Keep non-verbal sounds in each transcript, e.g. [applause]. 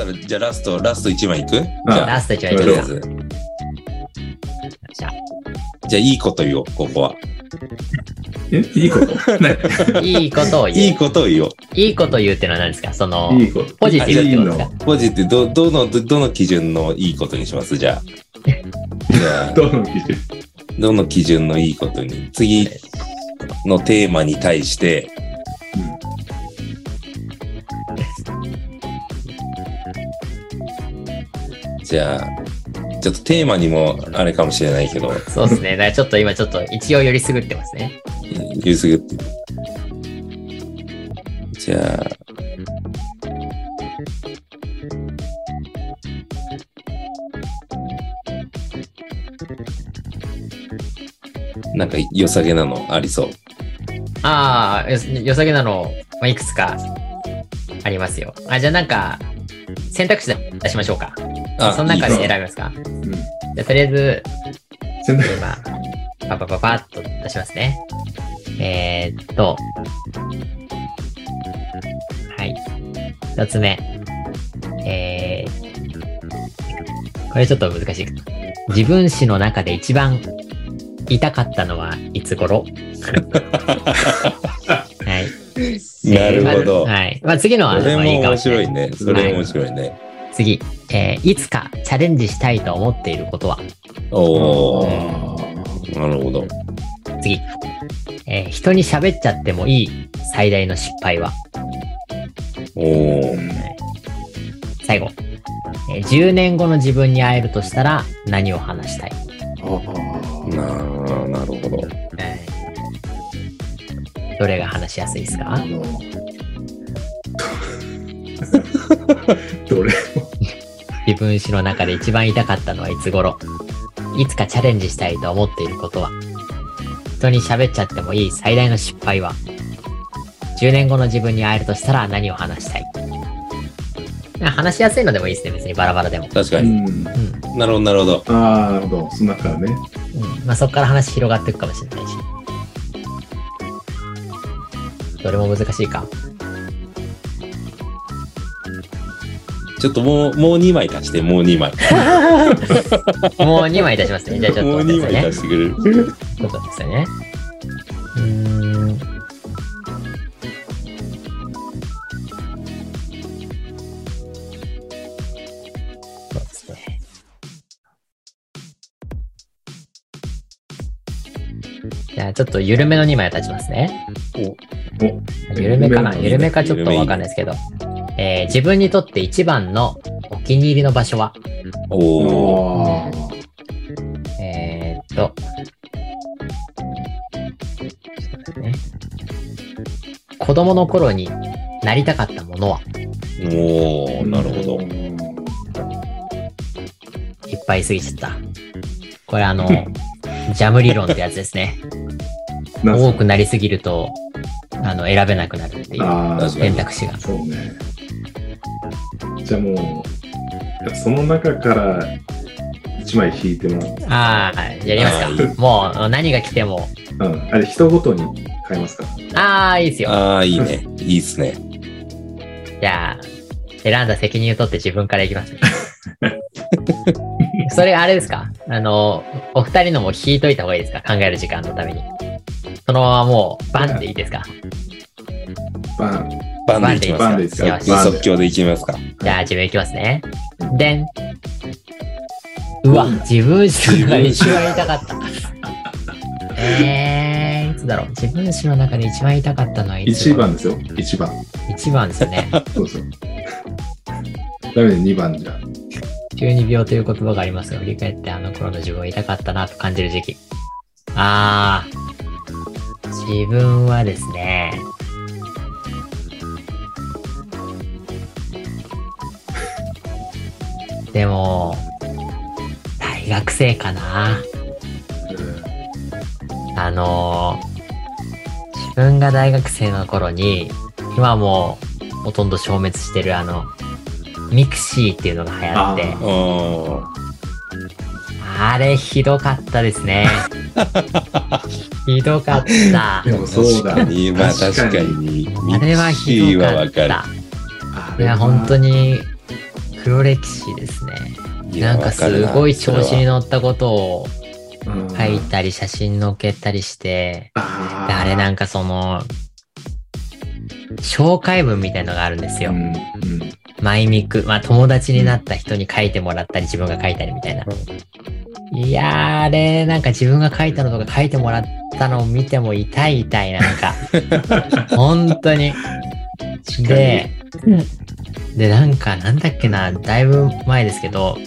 したら、じゃあラスト、ラスト1枚いく？じあゃあ、ラスト一枚いときますか。りあえず。じゃあじゃあ、いいこと言おう、ここは。え？いいこと？ねいいことを言う。いいことを言おう。いいこと言うってのは何ですか？その、いいこと。ポジティブってことですか？いいのポジティブ、ど、どの、どどの基準のいいことにします？じゃあ。[laughs] じゃあ、どの基準？どの基準のいいことに？次のテーマに対して、じゃあ、ちょっとテーマにもあれかもしれないけど、そうですね。だからちょっと今ちょっと一応寄りすぐってますね。ゆうすぐって。じゃあ、なんか良さげなのありそう？ああ、よ良さげなの、まあ、いくつかありますよ。あ、じゃあなんか、選択肢出しましょうか。あ、その中で選びますか？うん。じゃあとりあえず、選択今、パパパパッと出しますね。えー、っと、はい。一つ目。えー、これちょっと難しい。自分史の中で一番痛かったのはいつ頃？[laughs] はい。なるほどえーまはい。まあ、次のはそれまあいいも面かもしれない白いね。それ面白いね。次、えーいつかチャレンジしたいと思っていることは？おあー、なるほど。次、えー人に喋っちゃってもいい最大の失敗は？おー、最後、えー10年後の自分に会えるとしたら何を話したい、ーななるほど。どれが話しやすいですか？どれ？自分史の中で一番痛かったのはいつ頃？いつかチャレンジしたいと思っていることは？人に喋っちゃってもいい最大の失敗は？10年後の自分に会えるとしたら何を話したい？話しやすいのでもいいですね、別にバラバラでも。確かに。うん。うん。なるほど、なるほど。ああ、なるほど。その中からね。うん。まあそこから話広がっていくかもしれないし。どれも難しいか？ちょっともう、もう2枚足して、もう2枚。[laughs] もう2枚出しますね。じゃあちょっと [laughs] もう2待ってくださいね枚足。してくれる。ちょっとですね。うーん。そうですね。じゃあちょっと緩めの2枚を立ちますね。お緩めかな？緩めかちょっとわかんないですけど。えー自分にとって一番のお気に入りの場所は？おー。あえーっと。子供の頃になりたかったものは？おー、あ。なるほど。いっぱいすぎちゃった。これあの、[laughs] ジャム理論ってやつですね。ど多くなりすぎると、あの、選べなくなるっていう選択肢が。そうね。じゃあもう、その中から1枚引いてもああ、やりますあか。もう何が来ても。らう。うん。あれ、人ごとに変えますか？ああ、いいですよ。ああ、いいね。いいっすね。じゃあ、選んだ責任を取って自分からいきます。[laughs] それあれですか？あの、お二人のも引いといた方がいいですか？考える時間のために。そのままもう、バンでいいですか？バン。バンでいきますすか即興でいきますか。じゃあ自分いきますね。でん。うわ、自分史の中で一番言いたかった。えー、いつだろう。自分史の中で一番言いたかったのはいつ1番ですよ。1番。一番ですよね。そうそう。ダメで2番じゃ。中二病という言葉がありますが、振り返ってあの頃の自分を痛かったなと感じる時期。あー、自分はですね、でも、大学生かな。あのー自分が大学生の頃に、今もうほとんど消滅してるあの、 mixi っていうのが流行って、あ。あれひどかったですね。[laughs] ひどかったで。もそうだ。確かに、まあ確かに。あれはひどか。った。あいや、本当に。に黒歴史ですね。なんかすごい調子にわ乗ったことをうん書いたり写真載っけたりして、あであれなんかその、紹介文みたいのがあるんですよ。うんうんマイミク、まあ友達になった人に書いてもらったり自分が書いたりみたいな。いやー、あれ、なんか自分が書いたのとか書いてもらったのを見ても痛い痛いな、なんか。[laughs] 本当に。で、で、なんか、なんだっけな、だいぶ前ですけど、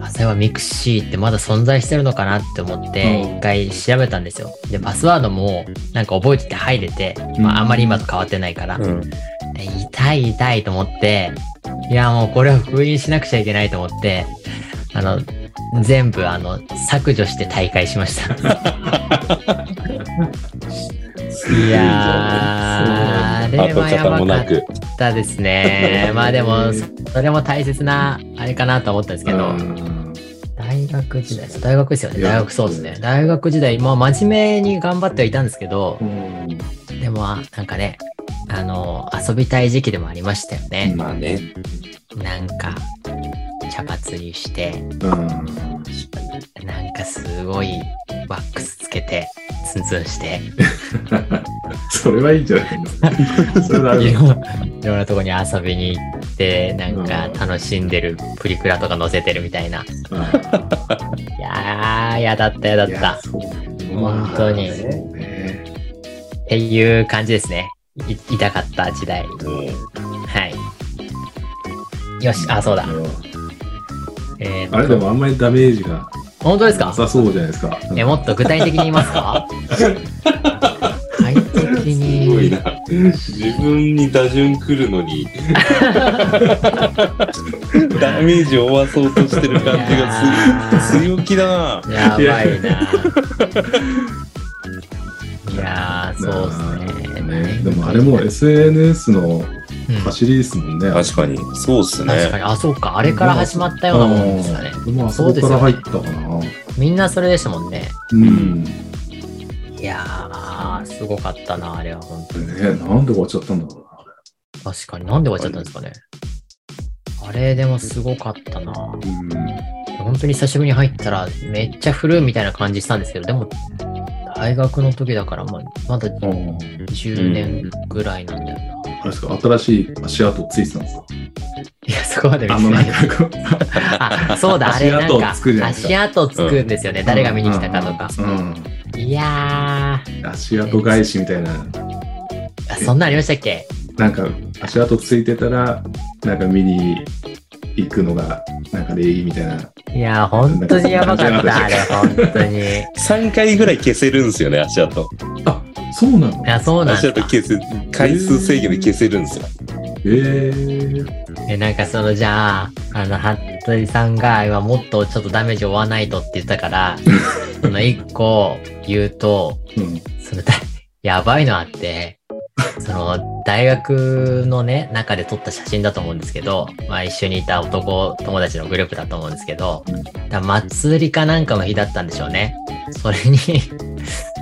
あ、それは mixi ってまだ存在してるのかなって思って、うん一回調べたんですよ。で、パスワードも、なんか覚えてて入れて、まあ、あんまり今と変わってないから、うん。で痛い痛いと思って、いやもうこれは封印しなくちゃいけないと思って、あの、全部あの、削除して退会しました。[laughs] いやー、あれ跡はや形ばかっもなく。たですね。まあでも、それも大切な、あれかなと思ったんですけど、うん大学時代、大学ですよね。大学そうですね。大学時代、まあ真面目に頑張ってはいたんですけどう、んでも、あなんかね、あの、遊びたい時期でもありましたよね。まあね。なんか、茶髪にして、うんなんかすごいワックスつけて、ツンツンして、[laughs] それはいいんじゃないの？[laughs] それだいろんいろんなとこに遊びに行って、なんか楽しんでるプリクラとか載せてるみたいな。いやー、やだったやだった。本当にねっていう感じですね。い痛かった時代。うんはい。よし、あ、そうだ。えーあれでもあんまりダメージが本当ですか？なさそうじゃないですか。え、もっと具体的に言いますか？[laughs] 具体的すごいに。な。自分に打順来るのに、[laughs] ダメージを負わそうとしてる感じがする。強気だな。やばいな。いやー、そうですね。ねでもあれも SNS のうん走りですもんね。確かに。そうっすね。確かに。あ、そうか。あれから始まったようなもんですかね。でもあそこから入ったかな。みんなそれでしたもんね。うん。ねいやー、すごかったな、あれは本当に。なんで終わっちゃったんだろ確かに。なんで終わっちゃったんですかね。あれでもすごかったな。うな。本当に久しぶりに入ったらめっちゃ古いみたいな感じしたんですけど、でも、大学の時だからままだうん。あ10年ぐらいなんだよな。あれですか、新しい足跡ついてたんですか？いや、そこまで見あの、てなん。かこう、あ、そうだ、あれなん足跡かつくじゃないですか足跡つくんですよね。誰が見に来たかとか。うん。いや足跡返しみたいな、ー、あそんなんありましたっけ？なんか足跡ついてたら、なんか見に行くのが、なんか礼儀みたいな。いやー、本当にやばかった、あれ、本当に。[laughs] い3回ぐらい消せるんですよね、足跡。あ、そうなの？や、そうなん足だ。跡消せ、回数制限で消せるんですよ。えー、え、なんかその、じゃあ、あの、服部さんが今もっとちょっとダメージを負わないとって言ったから、[laughs] その一個言うと、うん。そのだ、[laughs] やばいのあって、その、大学のね、中で撮った写真だと思うんですけど、まあ一緒にいた男友達のグループだと思うんですけど、だ祭りかなんかの日だったんでしょうね。それに、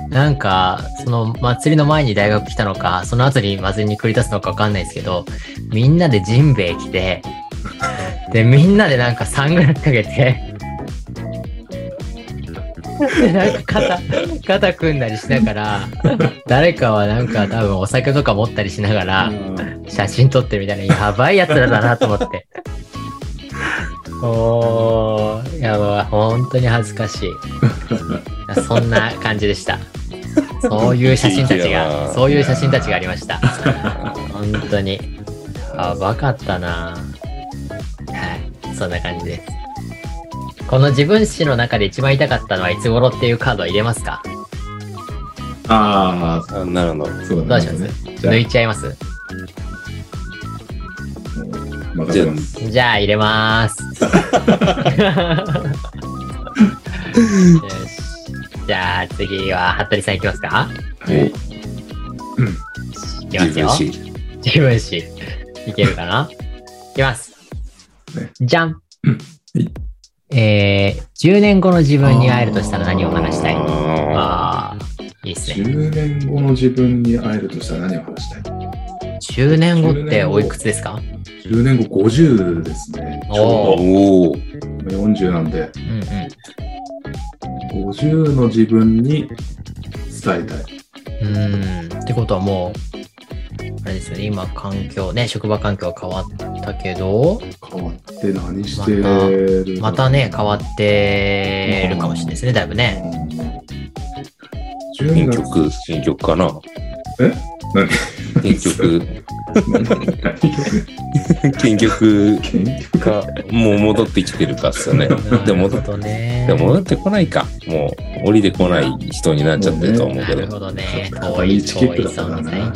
なんか、その祭りの前に大学来たのか、その後に祭りに繰り出すのかわかんないですけど、みんなでジンベエ着て、で、みんなでなんかサングラスかけて、で、なんか肩、肩組んだりしながら、誰かはなんか多分お酒とか持ったりしながら、写真撮ってるみたいな、やばいやつらだなと思って。おー、やばい、本当に恥ずかしい。そんな感じでした。そういう写真たちが、なそういう写真たちがありました。本当に。やばかったなはい、そんな感じです。この自分史の中で一番痛かったのはいつ頃っていうカードは入れますか？ああなるほど。あ、そうど。うします？じゃあ抜いちゃいます？じゃあ入れまーす。[laughs] よし。じゃあ次は、服部さんいきますか？はい。いきますよ。自分史。いけるかな？いきますね。じゃん。えー、10年後の自分に会えるとしたら何を話したい？あああ、いいっすね。10年後の自分に会えるとしたら何を話したい？10年後っておいくつですか？10年後50ですね。ちょおーおお。うど40なんで、うん50の自分に伝えたい。うん。うん。ってことはもう、あれですよね、今環境、ね、職場環境変わったけど、変わって何してるのまたね、変わってるかもしれないですね、だいぶね。うん10月新曲、新曲かなえ？何？新曲、何何新曲研究か、もう戻ってきてるかっすよね。[laughs] でもなるほどね。でも戻ってこないか。もう降りてこない人になっちゃってると思うなるけど。ほどね。片遠い、道チケ遠いットだな。[laughs]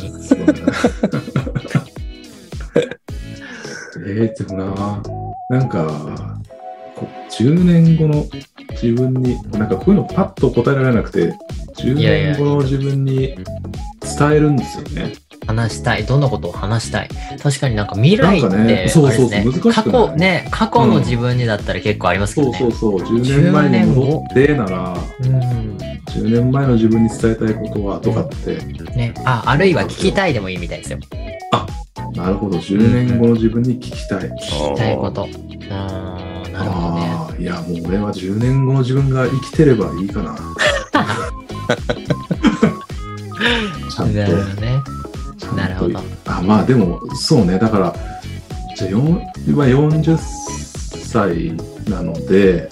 えー、でもな、なんか、こう10年後の自分に、なんかこういうのパッと答えられなくて、10いやいや年後の自分に伝えるんですよね。話したい。どんなことを話したい。確かになんか未来って、ねそうそうですねそう難し過去、ね、過去の自分にだったら結構ありますけそどね。うそうそう、10年前に戻ってなら、うん。10年前の自分に伝えたいことはとかって、ね。あ、あるいは聞きたいでもいいみたいですよ。なるほど、10年後の自分に聞きたい。聞きたいこと。うん、なるほどね。ああ、いや、もう俺は10年後の自分が生きてればいいかな。[laughs] ちゃんと。ね。なるほど。あ、まあでも、そうね。だから、じゃあ、今40歳なので、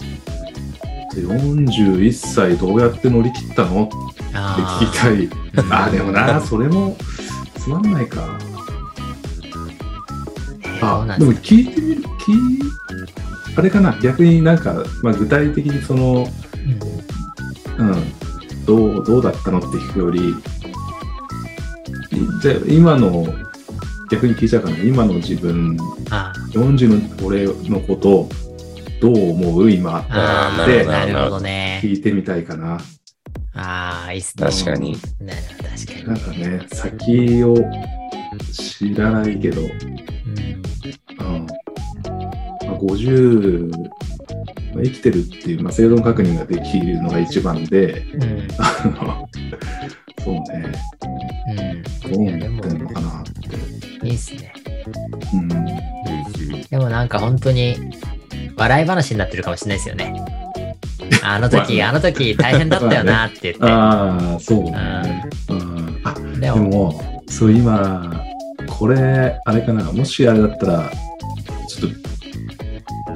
じゃあ41歳どうやって乗り切ったの？ってあ聞きたい。うんあ、でもな、それもつまんないか。あ、でも聞いてみる、聞い、あれかな、逆になんか、まあ、具体的にその、うん、どう、どうだったの？って聞くより、いじゃあ今の、逆に聞いちゃうかな、今の自分、あ40の俺のこと、どう思う？今あー、あーでなるほどね。聞いてみたいかな。ああ、いいっすね。確かに。なるほど、確かなんかね、先を知らないけど、に。うんうんまあ、50、まあ生きてるっていう、まあ、生存確認ができるのが一番で、うん。そうね、うん。どう思ってんのかなって。いいっすね。うん、でもなんか本当に、笑い話になってるかもしれないですよね。あの時、あの時大変だったよなって言って。[laughs] ああ、そうね。うん、あででも、も、そう、今、これ、あれかな、もしあれだったら、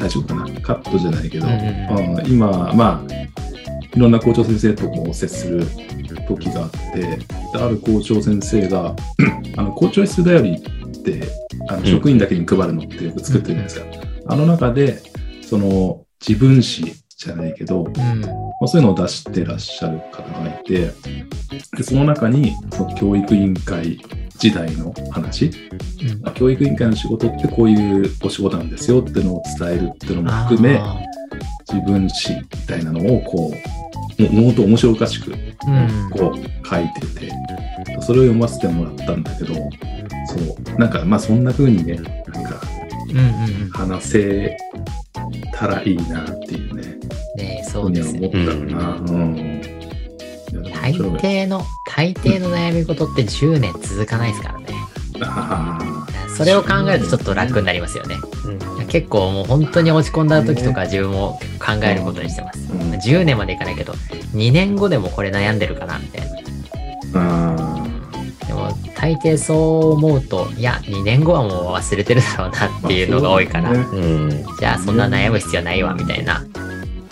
大丈夫かな、カットじゃないけど、うんうんうん今、まあ、いろんな校長先生とも接する時があって、である校長先生が、[clears throat] あの校長室だよりって、あの職員だけに配るのってよく作ってるじゃないですか。あの中で、その自分史じゃないけど、うん。まあ、そういうのを出してらっしゃる方がいて、でその中にその教育委員会時代の話、うんあ教育委員会の仕事ってこういうお仕事なんですよっていうのを伝えるっていうのも含め、あ自分史みたいなのをこう、ももっと面白おかしく。こう書いてて、それを読ませてもらったんだけど、そう、なんかまあそんな風にね、なんかうんうん話せたらいいなっていうね、うん。ねそふにはうですね。思ったかな。うん。大抵の、大抵の悩み事って10年続かないですからね。あそれを考えるとちょっと楽になりますよね。結構もう本当に落ち込んだ時とか自分も考えることにしてます。うん10年までいかないけど、2年後でもこれ悩んでるかなみたいな。でも大抵そう思うと、いや、2年後はもう忘れてるだろうなっていうのが多いから、まあねうん。じゃあそんな悩む必要ないわみたいな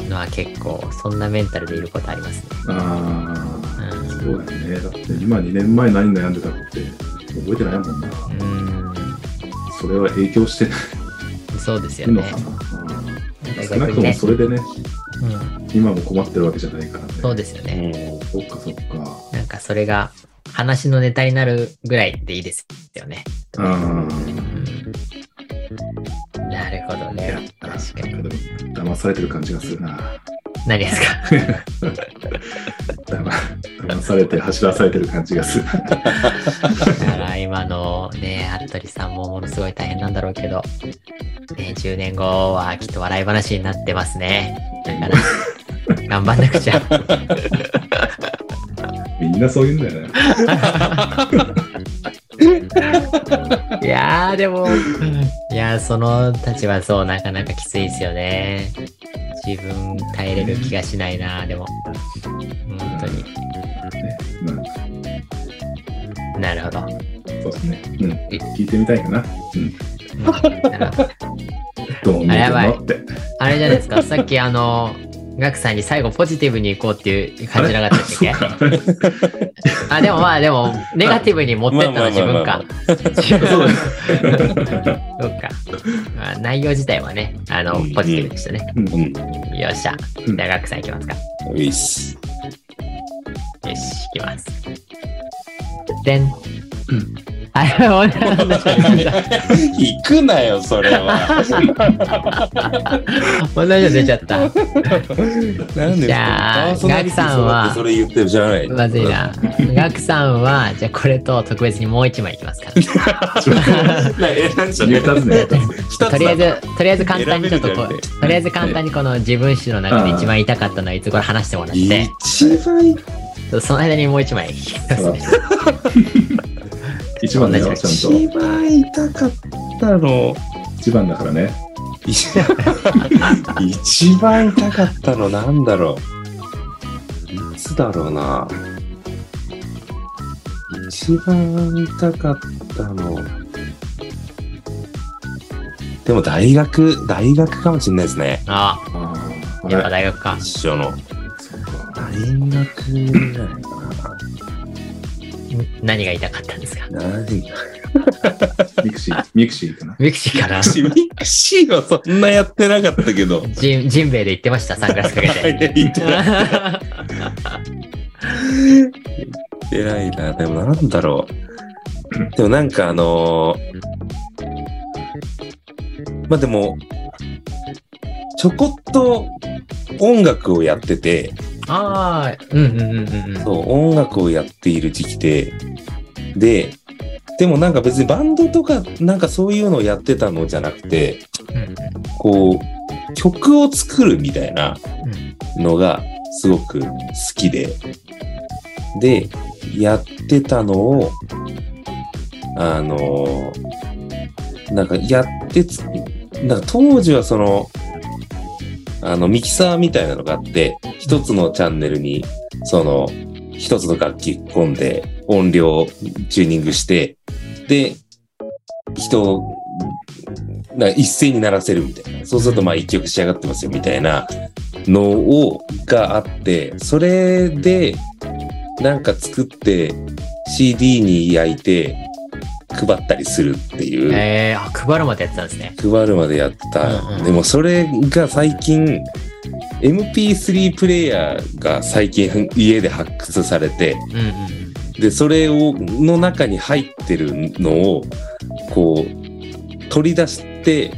のは結構、そんなメンタルでいることありますね。そうだよね。だって今2年前何悩んでたかって覚えてないもんな。うん、それは影響してないそうですよね少なくともそれでね、うん、今も困ってるわけじゃないからね。そうですようね。ん。そっかそっか。なんかそれが話のネタになるぐらいでいいですよね。あうんなるほどねや。、確かに。騙されてる感じがするな。何ですか？[laughs] 騙騙されて走らされてる感じがする。だから今のね、服部さんもものすごい大変なんだろうけど、ね、10年後はきっと笑い話になってますね。だから、頑張んなくちゃ。[laughs] みんなそう言うんだよね。[laughs] [laughs] やーでも、いやーその立場そう、なかなかきついですよね。自分耐えれる気がしないな、でも。本当に。ねうん、なるほど。そうですね。うん。聞いてみたいかな。うん。ど [laughs] どう思うあやばいのって。あれじゃないですか、さっきあの、ガクさんに最後ポジティブに行こうっていう感じなかったっけ？あ [laughs] そうかあ、でもまあでも、ネガティブに持ってったのは自分か。[laughs] そうか。まあ、内容自体はね、あのうん、ポジティブでしたね。うんうん。よっしゃ。うんじゃあ、ガクさんいきますか。ういっす。よし、いきます。でん。うんあれ、同 [laughs] じ行くなよ、それは。同じの出ちゃった。なんでじゃあガクさんはそれ言ってるじゃない。まずいな。ガクさんは、じゃあこれと特別にもう一枚いきますから。[laughs] とりあえず、とりあえず簡単にちょっとこう、とりあえず簡単にこの自分史の中で一番痛かったのはいつ頃話してもらって、一番その間にもう一枚。[laughs] 一番だよ、ちゃんと。一番痛かったの。一番だからね。一一番痛かったのなんだろう。いつだろうな。一番痛かったの。でも大学、大学かもしれないですね。あああ、やっぱ大学か。一緒の。大学ぐらいか何が痛かったんですか？な。何ミクシー、ミクシーかな？ミクシーからミクシーはそんなやってなかったけど。ジンジンベエで言ってました、サングラスかけて。言ってない偉いな。でもなんだろう。でもなんかあのーまあでも、ちょこっと音楽をやってて、ああ、うんうんうんうん。そう、音楽をやっている時期で、で、でもなんか別にバンドとかなんかそういうのをやってたのじゃなくて、うんこう、曲を作るみたいなのがすごく好きで、で、やってたのを、あの、なんかやってつ、なんか当時はその、あの、ミキサーみたいなのがあって、一つのチャンネルに、その、一つの楽器込んで、音量チューニングして、で、人を、な一斉に鳴らせるみたいな。そうすると、まあ一曲仕上がってますよ、みたいなのを、があって、それで、なんか作って、CD に焼いて、配ったりするっていう。えー、あ、配るまでやってたんですね。配るまでやった。うんうんでもそれが最近、MP3 プレイヤーが最近家で発掘されて、うんうんで、それを、の中に入ってるのを、こう、取り出して、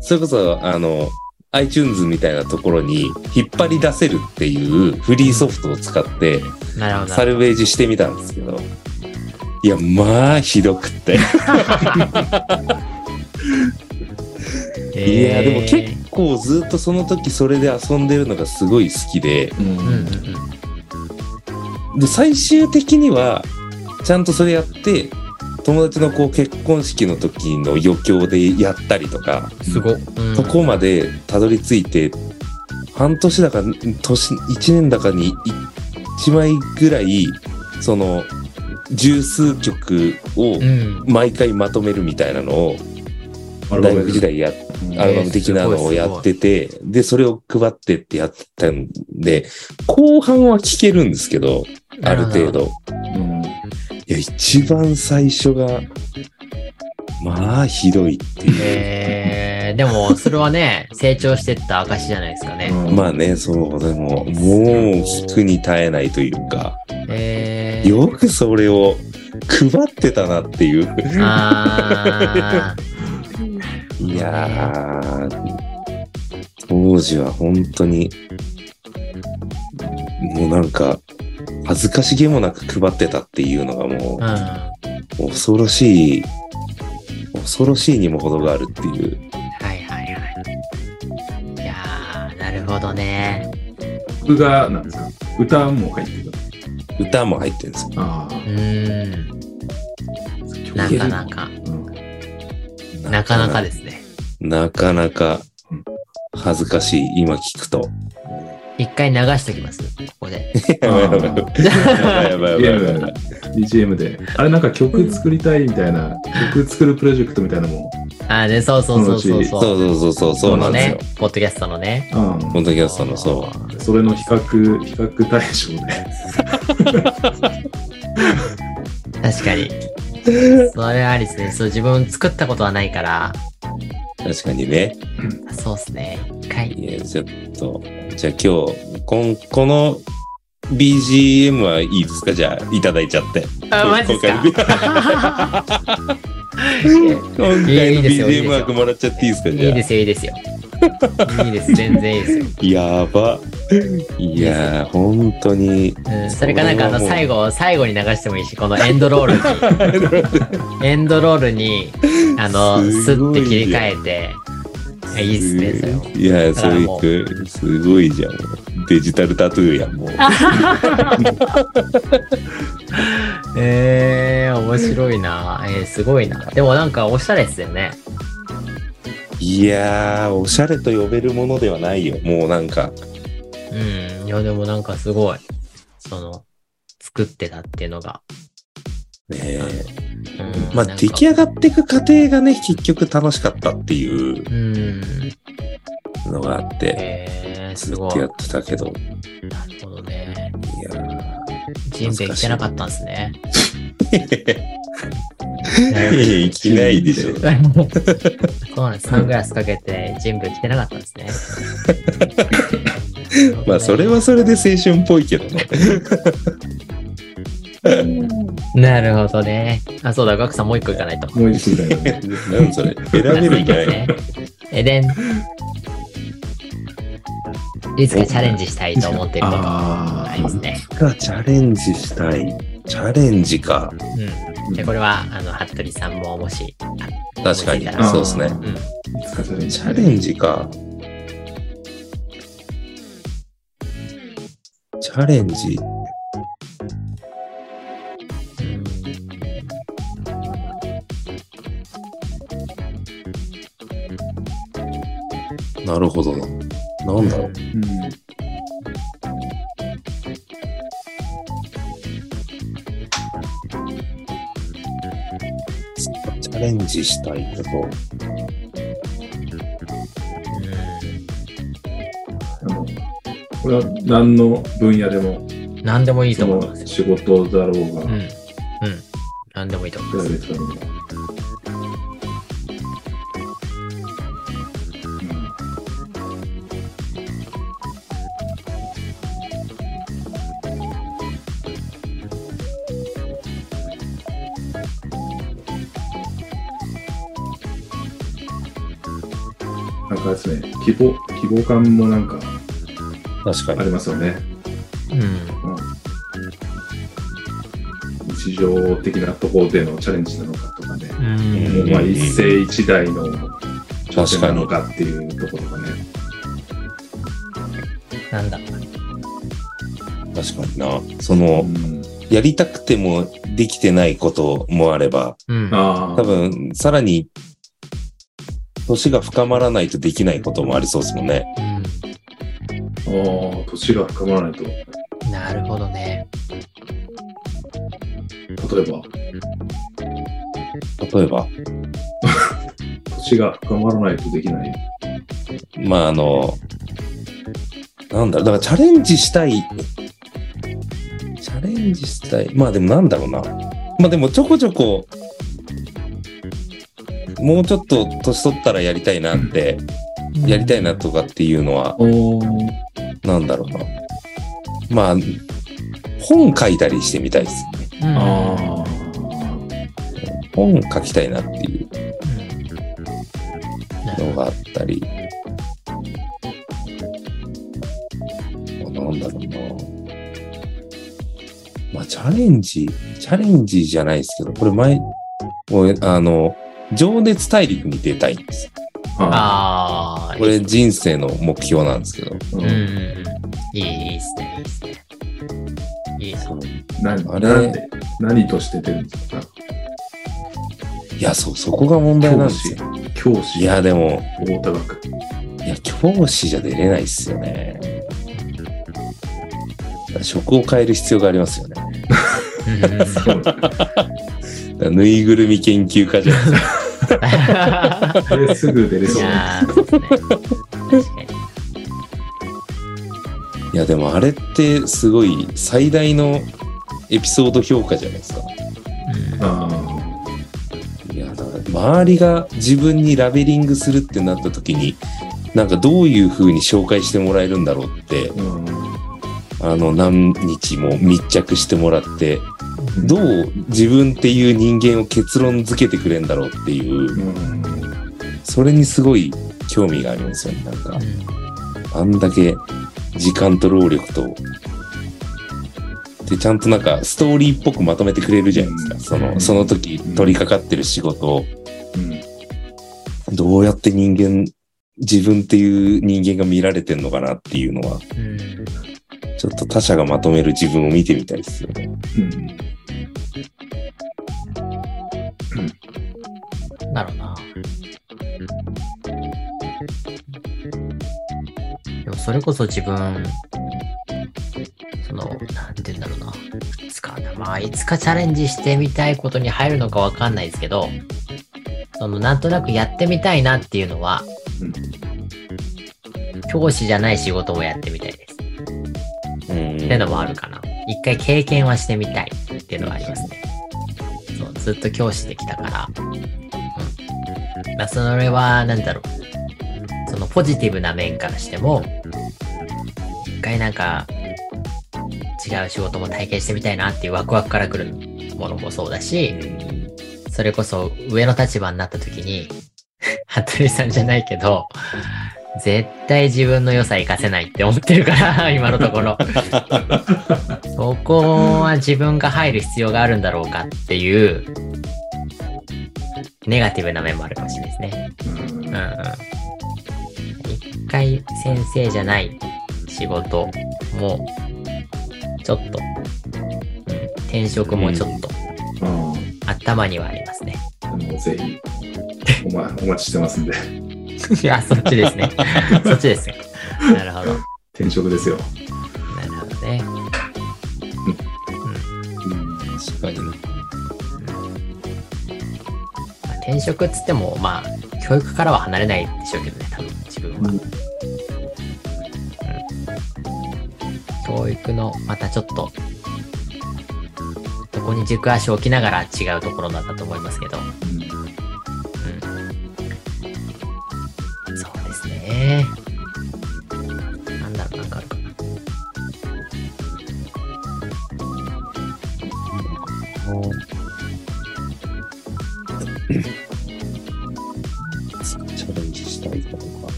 それこそ、あの、iTunes みたいなところに引っ張り出せるっていうフリーソフトを使って。サルベージしてみたんですけど、いや、まあ、ひどくって。[laughs] いや、でも結構ずっとその時それで遊んでるのがすごい好きで。で、最終的には、ちゃんとそれやって、友達のこう結婚式の時の余興でやったりとか、すごっ。うんそこまでたどり着いて、半年だか、年、一年だかに一枚ぐらい、その、十数曲をうん。毎回まとめるみたいなのを、大学時代やアルバム的なのをやってて、で、それを配ってってやってたんで、後半は聴けるんですけど、ある程度。うんいや、一番最初が、まあ、ひどいっていう。えー、でも、それはね、成長してった証じゃないですかね。うんまあね、そう、でも、もう、聞くに耐えないというか、えー、よくそれを配ってたなっていう。あいやー、当時は本当に、もうなんか、恥ずかしげもなく配ってたっていうのがもー、うん。う、恐ろしい、恐ろしいにも程があるっていう。はいはいはい。いやー、なるほどね。曲が、なんですか？歌も入ってる。歌も入ってるんですよ。あうーん。あ。なかなか。うんなかなかですね。なかなか恥ずかしい、今聞くと。一回流しときます、ここで。やばいやばいやばいやばい BGM で。あれなんか曲作りたいみたいな、曲作るプロジェクトみたいなのも。あ、ね、そうそうそうそうそそう。うそうそうそう、そうなんですよね。、ポッドキャストのね。うんポッドキャストのそう。それの比較、比較対象で。確かに。それはありですね。そう、自分作ったことはないから、確かにね。そうですね。一回。いや、ちょっと、じゃあ今日、こんこの BGM はいいですか？じゃあ、いただいちゃって。あ、マジっすか？今回 [laughs] の BGM よ枠もらっちゃっていいですか？じゃあ。いいですよ、いいですよ。いいです、全然いいですよ。やば。いやー、本当に。うん、それかなんかあの最後、最後に流してもいいし、このエンドロールに、[laughs] エンドロールに、あの、スッて切り替えて、いいっすね、それも。いや、それだからもすごいじゃん。デジタルタトゥーやん、もう。[laughs] えー、面白いな。えー、すごいな。でもなんかおしゃれっすよね。いやー、おしゃれと呼べるものではないよ。もうなんか、うん。いや、でもなんかすごい、その、作ってたっていうのが。ねえうん、まあ、出来上がっていく過程がね、結局楽しかったっていううん。のがあって、えー、すごい。ずっとやなってたけど、いるほどね。やージンベエ来てなかったんですね。[laughs] いやいきないでしょ。そうなんです。サングラスかけてジンベエ来てなかったんですね。[laughs] まあ、それはそれで青春っぽいけどね。[laughs] なるほどね。あ、そうだ、ガクさんもう一個いかないと。もう一度だよね。なんそれ。選べるんじゃない？[laughs] ね。えでん。いつかチャレンジしたいと思ってることあありますね。かチャレンジしたい。チャレンジか。うん。で、これは、あの、服部さんももし、確かにそうですねチャレンジか。チャレンジ。なるほどな。なんだろう。うんャレンジしたいこと。あのこれは何の分野でも、うん。何でもいいとそ思います仕事だろうが、うん。うん。何でもいいと思います。希望、希望感もなんかあ確かに。りますよね。うん。日常的なところでのチャレンジなのかとかね、うん。まあ一世一代の挑戦確かに。なのかっていうところがね。なんだろうな。確かにな。そのう、ん、やりたくてもできてないこともあれば、うん。ああ、多分、さらに、年が深まらないとできないこともありそうですもんね。うああ、年が深まらないと、例ん。なるほどね。えば、例えば、[laughs] 年が深まらないとできない？まあ、あの、なんだろう、だからチャレンジしたい、チャレンジしたい、まあでもなんだろうな。まあでもちょこちょこ、もうちょっと年取ったらやりたいなって、やりたいなとかっていうのは、おなんだろうな。まあ、本書いたりしてみたいですね。うん。あ本書きたいなっていうのがあったり。なんだろうな。まあ、チャレンジ、チャレンジじゃないですけど、これ前、もうあの、情熱大陸に出たいんです。あ。あああ、これ人生の目標なんですけど。あ。うんうんうん。いい、いいっすね、いいっすね。いいな。何あれなんで何として出るんですか？いや、そう、そこが問題なんですよ。教師いや、でも、大田学。いや、教師じゃ出れないっすよね。職を変える必要がありますよね。うん [laughs] そうぬいぐるみ研究家じゃないですか。これすぐ出れいそう。やーそうですね。確かに。いや、でもあれってすごい最大のエピソード評価じゃないですか。うんあいや、だから周りが自分にラベリングするってなった時に、なんかどういう風に紹介してもらえるんだろうって、あ、うんあの何日も密着してもらって、どう自分っていう人間を結論付けてくれんだろうっていう、うんそれにすごい興味がありますよね。なんか、あんだけ時間と労力と、で、ちゃんとなんかストーリーっぽくまとめてくれるじゃないですか。その、その時取り掛かってる仕事を、うんどうやって人間、自分っていう人間が見られてんのかなっていうのは、うんちょっと他者がまとめる自分を見てみたいですよね。うんなるほどな。でもそれこそ自分、その、なんて言うんだろうな。いつか、まあ、いつかチャレンジしてみたいことに入るのかわかんないですけど、その、なんとなくやってみたいなっていうのは、うん教師じゃない仕事もやってみたいです。うん。っていうのもあるかな。一回経験はしてみたいっていうのはありますね。そう、ずっと教師できたから。まあ、それは、なんだろう。そのポジティブな面からしても、一回なんか、違う仕事も体験してみたいなっていうワクワクから来るものもそうだし、それこそ上の立場になった時に、[laughs] 服部さんじゃないけど、絶対自分の良さ活かせないって思ってるから、[laughs] 今のところ。そこは自分が入る必要があるんだろうかっていう、ネガティブな面もあるかもしれないですね。うんうんうん。一回先生じゃない仕事も、ちょっと、うん、転職もちょっと頭にはありますね。うんもうぜひお,、ま、[laughs] お待ちしてますんでいや、そっちですね。[laughs] そっちですね。なるほど。転職ですよ、なるほどね。確かに。転職っつっても、まあ、教育からは離れないでしょうけどね、多分、自分は。うん。教育の、またちょっと、そこに軸足を置きながら違うところだったと思いますけど、うん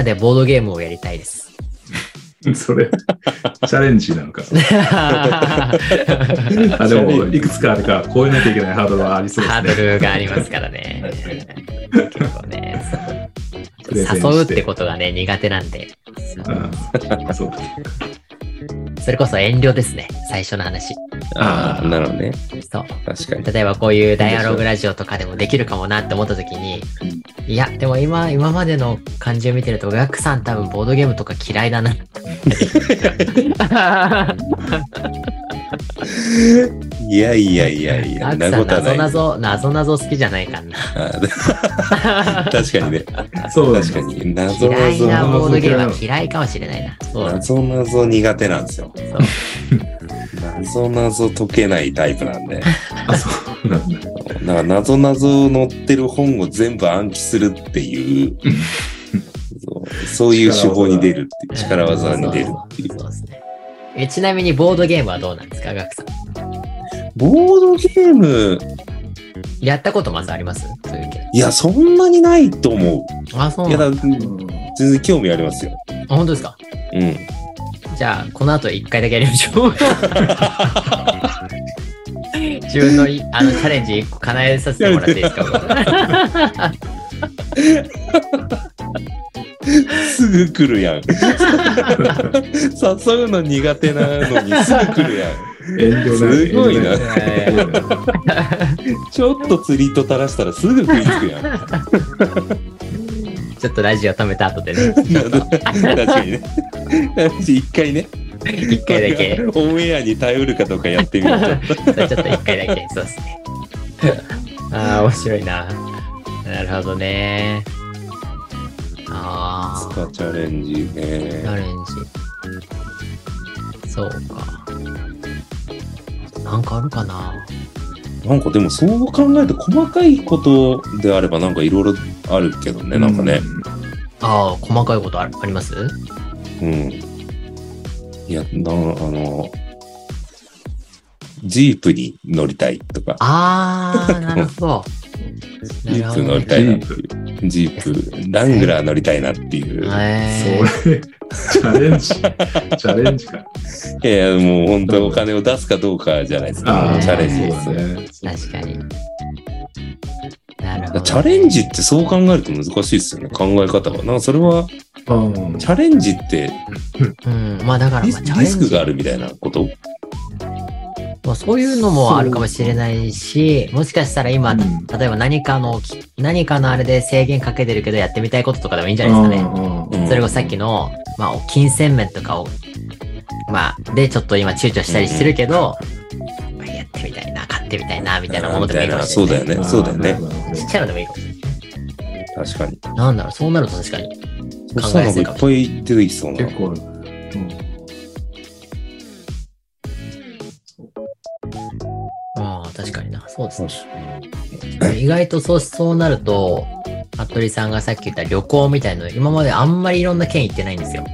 なでボードゲームをやりたいです。[laughs] それチャレンジなのか [laughs] あでもいくつかあるから超えなきゃいけないハードルはありそうですハねードルがありますからね。結構ね、誘うってことがね、苦手なんで。うんそうそれこそ遠慮ですね、最初の話。ああ、なるほどね。そう。確かに。例えばこういうダイアログラジオとかでもできるかもなって思った時に、いや、でも今、今までの感じを見てると、ガクさん多分ボードゲームとか嫌いだな [laughs] いやいやいやいや、なことない。謎、謎謎好きじゃないかな。[laughs] 確かにね。そう確かに。謎嫌いな謎、ボードゲームは嫌いかもしれないな。そうなんです謎謎苦手なんですよ。そう謎謎解けないタイプなんで。[laughs] あそうなんだだから謎謎載ってる本を全部暗記するっていう、そうそういう手法に出るっていう、力技に出るっていう。そうですね。えちなみにボードゲームはどうなんですか、ガクさん。ボードゲーム、やったことまずあります？そういう系。いや、そんなにないと思あ、そうう。いや、なんだ。だ全然興味ありますよ。あ本当ですか？うん。じゃあ、この後一回だけやりましょう。[laughs] 自分のいあのチャレンジ一個叶えさせてもらっていいですか？[laughs] すぐ来るやん。[laughs] 誘うの苦手なのにすぐ来るやん。遠慮ない。すごいなちょっと釣りと垂らしたらすぐ食いつくやん。[laughs] ちょっとラジオ止めた後でね、確かにね。一回ね。一回だけ、オンエアに頼るかどうかやってみると。そうちょっと一回だけ、そうですね。ああ、面白いな。なるほどね。あスカチャレンジあ、チね。ャレンジ。そうか。なんかあるかな？なんかでもそう考えると細かいことであればなんかいろいろあるけどね、なんかね。ああ、細かいことああります？うん。いや、な、あの、ジープに乗りたいとか、ああ、なるほど。[laughs] ジープ乗りたいなっていう。ジープ、ラングラー乗りたいなっていう。えそれ、チャレンジ、チャレンジか。いやいや、もう本当お金を出すかどうかじゃないですか。ーチャレンジですね。確かに。なるほど、ね。チャレンジってそう考えると難しいですよね、考え方は。なんかそれは、うんチャレンジってうん。まあだから、リスまあ、チャレンジリスクがあるみたいなこと？まあ、そういうのもあるかもしれないし、もしかしたら今、うん例えば何かの、何かのあれで制限かけてるけどやってみたいこととかでもいいんじゃないですかね。それこそさっきの、まあ、金銭面とかを、まあ、で、ちょっと今躊躇したりしてるけど、まあやってみたいな、買ってみたいな、みたいなものでもいいかもしれない。そうだよね。そうだよね。ちっちゃいのでもいいかもしれない。確かに。なんだろう、そうなると確かに。そしたらなんかいっぱい出てきそうな。結構ある。うんああ、確かにな。そうですね。意外とそう、そうなると、服部さんがさっき言った旅行みたいなの、今まであんまりいろんな県行ってないんですよ。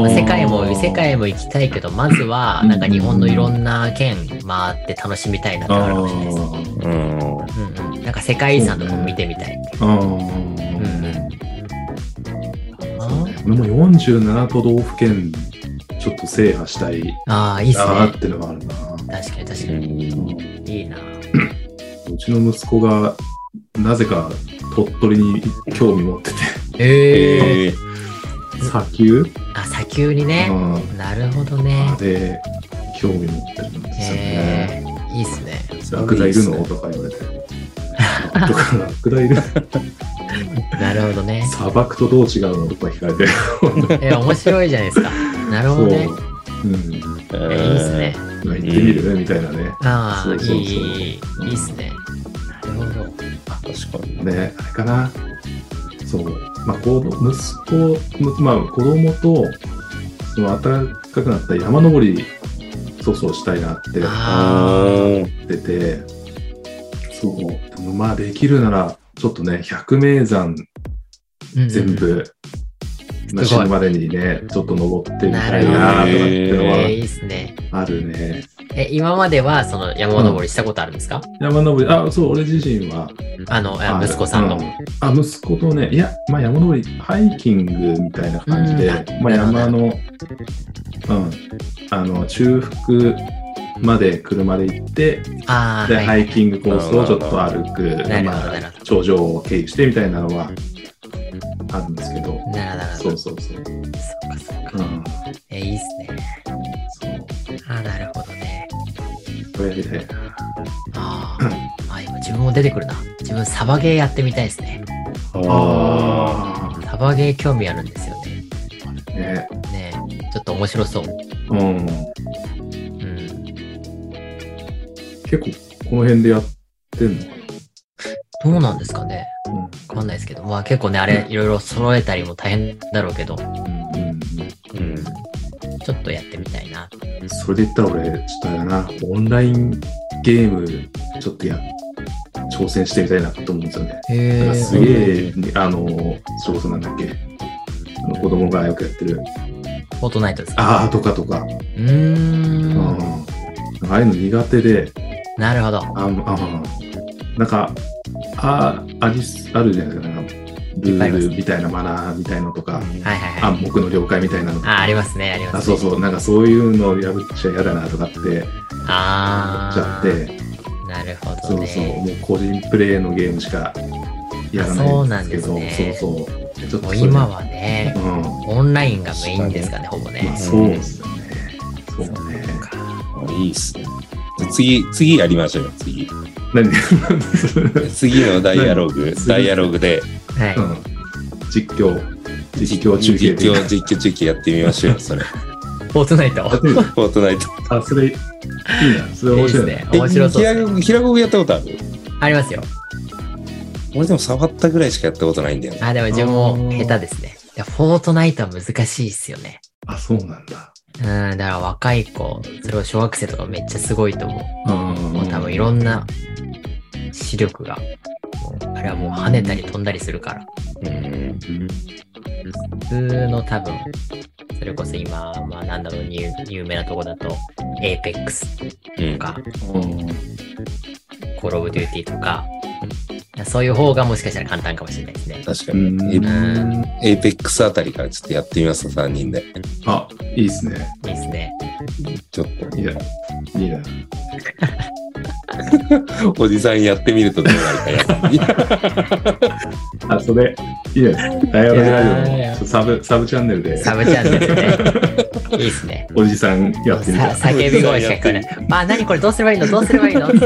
まあ世界も、世界も行きたいけど、まずは、なんか日本のいろんな県回って楽しみたいなってあるかもしれないです。うん。うんうん。なんか世界遺産とかも見てみたい。ああ。うんうん。俺も47都道府県ちょっと制覇したいああ、いいっすね。ってのがあるな。確かに確うかに。んいいな。うちの息子がなぜか鳥取に興味持ってて、えええー砂丘？あ、砂丘にね。うんなるほどね。で興味持ってるんですよね。ええいいっすね。ラクダいるのとか言われて。とか、ラクダいるなるほどね。砂漠とどう違うのとか聞かれて。[laughs] え、面白いじゃないですか。なるほそう。どね。うん。えいいっすね。まあ行ってみるみたいなね。ああ、いい、いい、いいっすね。なるほど。確かに。ね、あれかな。そう。まあ、子供息子、むまあ、子供と、その暖かくなった山登り、そうそうしたいなって思ってて、そう。まあ、できるなら、ちょっとね、百名山全部、ま死ぬまでにね、ちょっと登ってみなたいなとかっていうのえー、はいいっすね。あるね。え、今まではその山登りしたことあるんですか、山登り、あ、そう、俺自身は、あの、ああ息子さんの。うあ、息子とね、いや、まあ山登り、ハイキングみたいな感じで、うん。まあ山の、うん、あの、中腹まで車で行って、ああ、で、はい。ハイキングコースをちょっと歩く、まあ、頂上を経由してみたいなのはあるんですけど、なるほど。そうそうそう。そうかそうか。うん、え、いいっすね。そう。ああ、なるほどね。これやりたいな。あーあ、今自分も出てくるな。自分サバゲーやってみたいですね。あ。あサバゲー興味あるんですよね。あ、ね。ねえちょっと面白そう。うん。うん。結構、この辺でやってんのかどうなんですかねなわかんないですけど。まあ結構ね、あれ、いろいろ揃えたりも大変だろうけど、うん。うん。うんうん。ちょっとやってみたいな。それで言ったら俺、ちょっとあれだな、オンラインゲーム、ちょっとや、挑戦してみたいなと思うんですよね。へえ。すげえ、あの、それこそなんだっけ、あの子供がよくやってる、フォートナイトですか？ああとかとか、うーん。うんああいうの苦手で、なるほど。ああなんか、あありすあるじゃないですか、なんかルールみたいなマナーみたいのとか、はいはいはい。暗黙の了解みたいなのあ、ありますね、あります、ね。あそうそう、なんかそういうのを破っちゃ嫌だなとかって言っあちゃって、ー。なるほどね。そうそう、もう個人プレイのゲームしかやらないんですけど、あそうねそうそう。ちょっと今はねう、ん。オンラインがメインですかね、ほぼね。まあそうですよね。そうね。いいっすね。次、次やりましょうよ、次。何次のダイアログ、何ダイアログで、はい。うん実況、実況中継実況、実況中継やってみましょうよ、それ。[laughs] フォートナイト。フォートナイト。あ、それ、いいな。それ面白いね。いいですね。面白そうね。え平子やったことある？ありますよ。俺でも触ったぐらいしかやったことないんだよね。あ、でも自分も下手ですね。いやフォートナイトは難しいっすよね。あ、そうなんだ。うん、だから若い子、それを小学生とかめっちゃすごいと思う。うん。もう多分いろんな視力が、あれはもう跳ねたり飛んだりするから。うん。普通の多分、それこそ今、まあなんだろう、有有名なとこだと、Apex うんと。か、うん。Call of Duty とか、そういう方がもしかしたら簡単かもしれないですね。確かうに。ん。エイペックスあたりからちょっとやってみます3人で。あ、いいっすね。いいですね。ちょっいいな。いいな。と、[laughs] おじさんやってみるとどうなるかや [laughs] あ、それ、いいね。ダイヤログラジオサブ、サブチャンネルで、サブチャンネルでね。[laughs] いいですね。おじさんやってみたさ。叫び声しか聞こえない。まあ何これどうすればいいの？どうすればいいの？って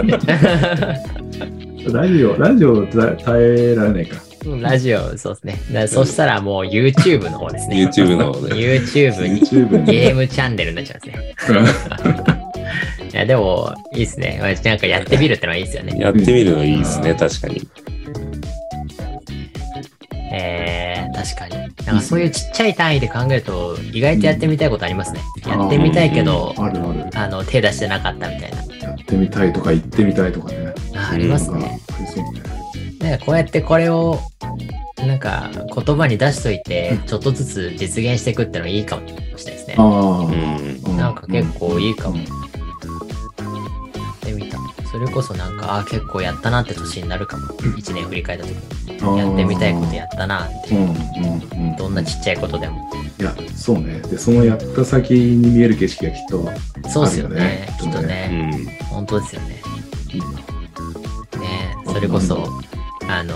ラジオ、ラジオ耐えられないか。うんラジオ、そうですね。そしたらもう YouTube の方ですね。YouTube の方で。YouTube に YouTube に。ゲームチャンネルになっちゃうんですね。[laughs] いや、でも、いいっすね。なんかやってみるってのはいいっすよね。やってみるのいいですね、確かに。えー、確かに。かそういうちっちゃい単位で考えると、意外とやってみたいことありますね。やってみたいけど、あるある。あの、手出してなかったみたいな。やってみたいとか言ってみたいとかね。あありますね。ありそうね。なんかこうやってこれを、なんか言葉に出しといて、ちょっとずつ実現していくってのはいいかもしれないですね。あうあ。ん。なんか結構いいかも。うん。それこそなんか、ああ、結構やったなって年になるかも。一年振り返った時に。やってみたいことやったなってう。んうんうん。どんなちっちゃいことでも。いや、そうね。で、そのやった先に見える景色がきっとそうですよね。きっとうね。ん。本当ですよね。ねそれこそ、あの、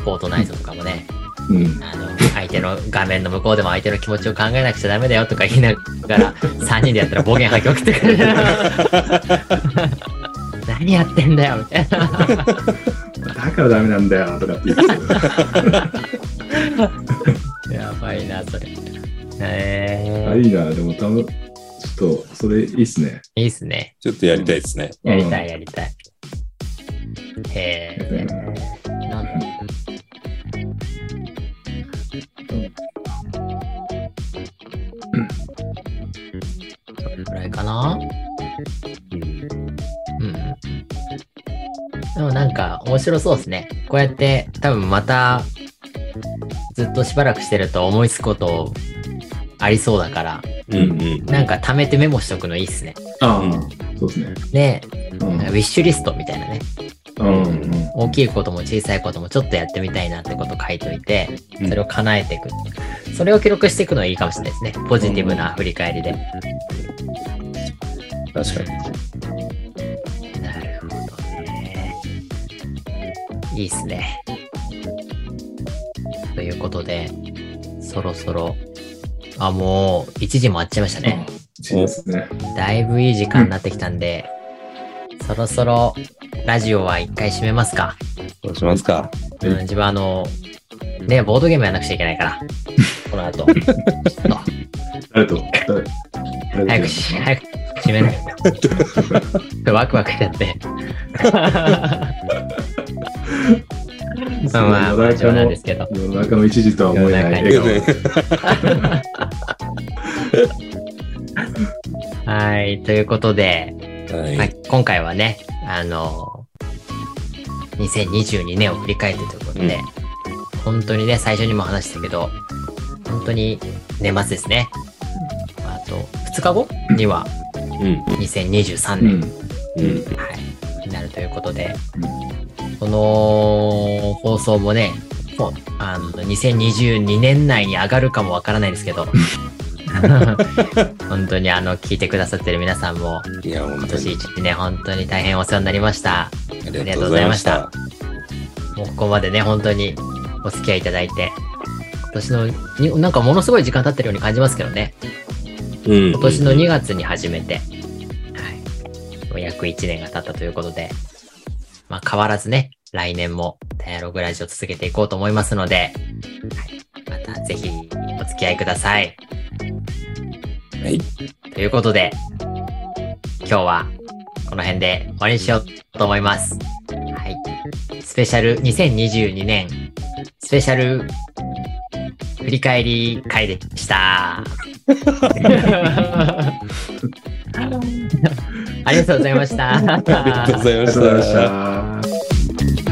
フォートナイトとかもね、うん。あの、相手の画面の向こうでも相手の気持ちを考えなくちゃダメだよとか言いながら、[laughs] 3人でやったら暴言吐き送ってくる。[laughs] [laughs] 何やってんだよみたいな。だからダメなんだよとかって言ってやばいな、それ。たえあ、いいな。でも、たぶん、ちょっと、それいいっすね。ー、いいっすね。ちょっとやりたいですね。やりたい、やりたい。へえ、なんだそれくらいかな？でもなんか面白そうですね。こうやって多分またずっとしばらくしてると思いつくことありそうだから、うんうん。なんか貯めてメモしとくのいいっすね。あんそうですね。で、うんウィッシュリストみたいなね。うんうん大きいことも小さいこともちょっとやってみたいなってこと書いといて、それを叶えていく。それを記録していくのはいいかもしれないですね。ポジティブな振り返りで。確かに。いいっすね。ということで、そろそろ、あ、もう、1時もあっちゃいましたね。一位ですね。だいぶいい時間になってきたんで、そろそろ、ラジオは一回閉めますか。どうしますか？うん、自分あの、ね、ボードゲームやらなくちゃいけないから。[laughs] この後。ちょっ誰と？誰？と、早くし、早く閉めないと。[laughs] ワクワクしちゃって。まあまあ、まあ、冗談ですけど。世の中の一時とは思えない笑顔。はい、ということで、はい。はい、今回はね、あの、2022年を振り返ってということで、本当にね、最初にも話したけど、本当に年末ですね。あと、2日後にはうん。2023年、うん。うん。はい、になるということで、この放送もね、もうあの、2022年内に上がるかもわからないですけど、[laughs] 本当にあの、聞いてくださってる皆さんも、いや、本今。年一年本当に大変お世話になりました。ありがとうございました。もうここまでね、本当にお付き合いいただいて、今年のに、なんかものすごい時間経ってるように感じますけどね。うん。今年の2月に始めて、はい。もう約1年が経ったということで、まあ変わらずね、来年もダイアログラジオ続けていこうと思いますので、はい、またぜひお付き合いください。はい。ということで、今日はこの辺で終わりにしようと思います。はい。スペシャル2022年スペシャル振り返り会で [laughs] した。ありがとうございました。ありがとうございました。thank you